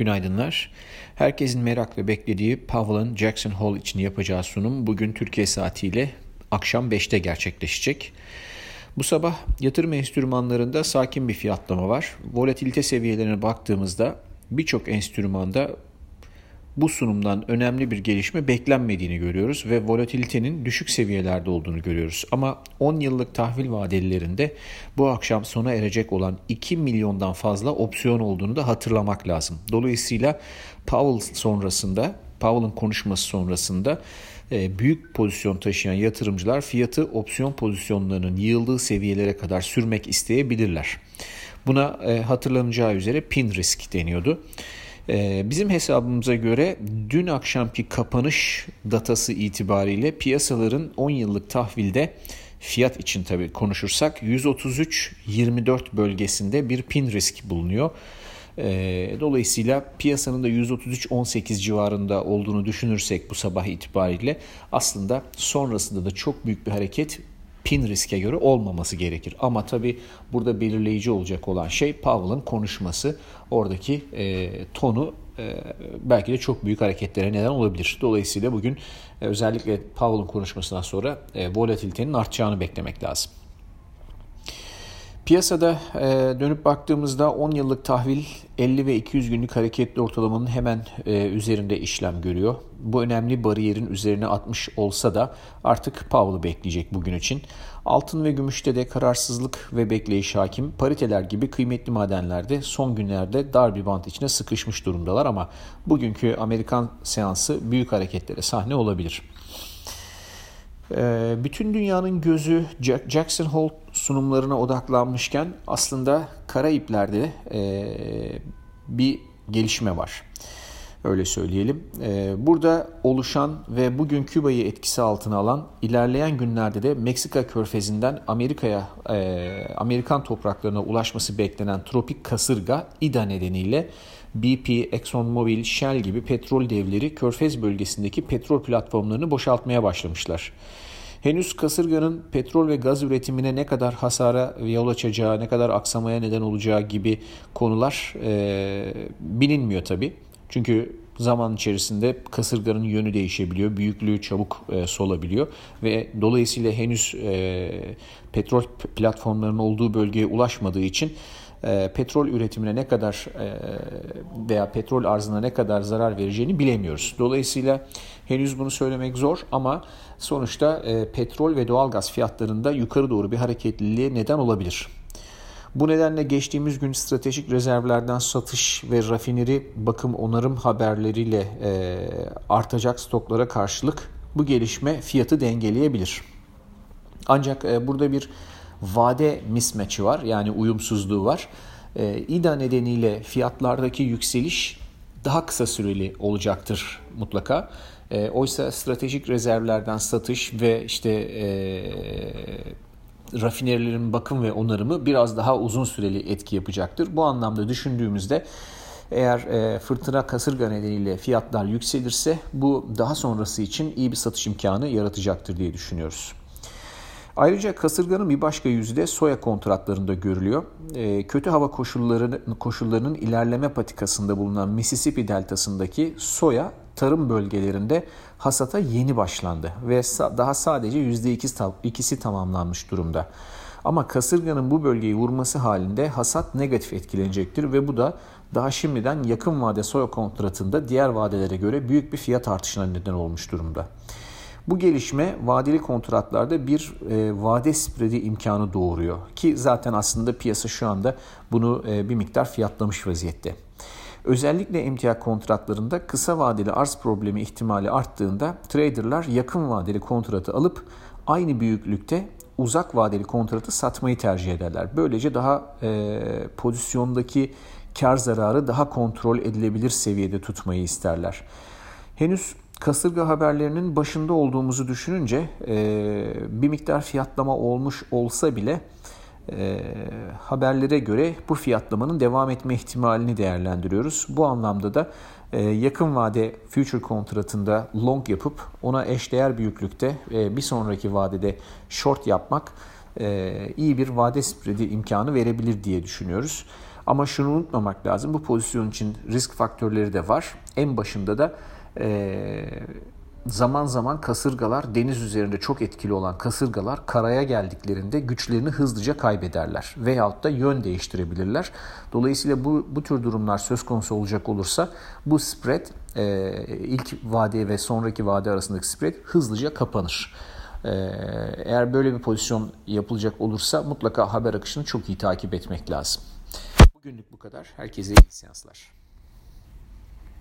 Günaydınlar. Herkesin merakla beklediği Powell'ın Jackson Hole için yapacağı sunum bugün Türkiye saatiyle akşam 5'te gerçekleşecek. Bu sabah yatırım enstrümanlarında sakin bir fiyatlama var. Volatilite seviyelerine baktığımızda birçok enstrümanda bu sunumdan önemli bir gelişme beklenmediğini görüyoruz ve volatilitenin düşük seviyelerde olduğunu görüyoruz. Ama 10 yıllık tahvil vadelilerinde bu akşam sona erecek olan 2 milyondan fazla opsiyon olduğunu da hatırlamak lazım. Dolayısıyla Powell sonrasında, Powell'ın konuşması sonrasında e, büyük pozisyon taşıyan yatırımcılar fiyatı opsiyon pozisyonlarının yığıldığı seviyelere kadar sürmek isteyebilirler. Buna e, hatırlanacağı üzere pin risk deniyordu. Ee, bizim hesabımıza göre dün akşamki kapanış datası itibariyle piyasaların 10 yıllık tahvilde fiyat için tabi konuşursak 133-24 bölgesinde bir pin risk bulunuyor. Ee, dolayısıyla piyasanın da 133-18 civarında olduğunu düşünürsek bu sabah itibariyle aslında sonrasında da çok büyük bir hareket pin riske göre olmaması gerekir. Ama tabii burada belirleyici olacak olan şey Powell'ın konuşması. Oradaki e, tonu e, belki de çok büyük hareketlere neden olabilir. Dolayısıyla bugün e, özellikle Powell'ın konuşmasından sonra e, volatilitenin artacağını beklemek lazım. Piyasada e, dönüp baktığımızda 10 yıllık tahvil 50 ve 200 günlük hareketli ortalamanın hemen e, üzerinde işlem görüyor. Bu önemli bariyerin üzerine atmış olsa da artık Powell'ı bekleyecek bugün için. Altın ve gümüşte de kararsızlık ve bekleyiş hakim. Pariteler gibi kıymetli madenlerde son günlerde dar bir bant içine sıkışmış durumdalar ama bugünkü Amerikan seansı büyük hareketlere sahne olabilir. Ee, bütün dünyanın gözü Jackson Hole sunumlarına odaklanmışken aslında Karayipler'de e, bir gelişme var. Öyle söyleyelim. Ee, burada oluşan ve bugün Küba'yı etkisi altına alan ilerleyen günlerde de Meksika körfezinden Amerika'ya e, Amerikan topraklarına ulaşması beklenen tropik kasırga İDA nedeniyle BP, ExxonMobil, Shell gibi petrol devleri körfez bölgesindeki petrol platformlarını boşaltmaya başlamışlar. Henüz kasırganın petrol ve gaz üretimine ne kadar hasara yol açacağı, ne kadar aksamaya neden olacağı gibi konular e, bilinmiyor tabii. Çünkü zaman içerisinde kasırganın yönü değişebiliyor, büyüklüğü çabuk e, solabiliyor ve dolayısıyla henüz e, petrol platformlarının olduğu bölgeye ulaşmadığı için e, petrol üretimine ne kadar e, veya petrol arzına ne kadar zarar vereceğini bilemiyoruz. Dolayısıyla henüz bunu söylemek zor ama sonuçta e, petrol ve doğalgaz fiyatlarında yukarı doğru bir hareketliliğe neden olabilir. Bu nedenle geçtiğimiz gün stratejik rezervlerden satış ve rafineri bakım onarım haberleriyle artacak stoklara karşılık bu gelişme fiyatı dengeleyebilir. Ancak burada bir vade mismatch'i var yani uyumsuzluğu var. E, İDA nedeniyle fiyatlardaki yükseliş daha kısa süreli olacaktır mutlaka. E, oysa stratejik rezervlerden satış ve işte e, rafinerilerin bakım ve onarımı biraz daha uzun süreli etki yapacaktır. Bu anlamda düşündüğümüzde eğer e, fırtına kasırga nedeniyle fiyatlar yükselirse bu daha sonrası için iyi bir satış imkanı yaratacaktır diye düşünüyoruz. Ayrıca kasırganın bir başka yüzü de soya kontratlarında görülüyor. E, kötü hava koşullarının, koşullarının ilerleme patikasında bulunan Mississippi deltasındaki soya tarım bölgelerinde hasata yeni başlandı ve daha sadece %2'si tamamlanmış durumda. Ama kasırganın bu bölgeyi vurması halinde hasat negatif etkilenecektir ve bu da daha şimdiden yakın vade soya kontratında diğer vadelere göre büyük bir fiyat artışına neden olmuş durumda. Bu gelişme vadeli kontratlarda bir e, vade spredi imkanı doğuruyor ki zaten aslında piyasa şu anda bunu e, bir miktar fiyatlamış vaziyette. Özellikle emtia kontratlarında kısa vadeli arz problemi ihtimali arttığında traderlar yakın vadeli kontratı alıp aynı büyüklükte uzak vadeli kontratı satmayı tercih ederler. Böylece daha e, pozisyondaki kar zararı daha kontrol edilebilir seviyede tutmayı isterler. Henüz kasırga haberlerinin başında olduğumuzu düşününce e, bir miktar fiyatlama olmuş olsa bile e, haberlere göre bu fiyatlamanın devam etme ihtimalini değerlendiriyoruz. Bu anlamda da e, yakın vade future kontratında long yapıp ona eşdeğer büyüklükte e, bir sonraki vadede short yapmak e, iyi bir vade spreadi imkanı verebilir diye düşünüyoruz. Ama şunu unutmamak lazım. Bu pozisyon için risk faktörleri de var. En başında da e, zaman zaman kasırgalar deniz üzerinde çok etkili olan kasırgalar karaya geldiklerinde güçlerini hızlıca kaybederler veyahut da yön değiştirebilirler. Dolayısıyla bu, bu tür durumlar söz konusu olacak olursa bu spread e, ilk vade ve sonraki vade arasındaki spread hızlıca kapanır. E, eğer böyle bir pozisyon yapılacak olursa mutlaka haber akışını çok iyi takip etmek lazım. Bugünlük bu kadar. Herkese iyi seanslar.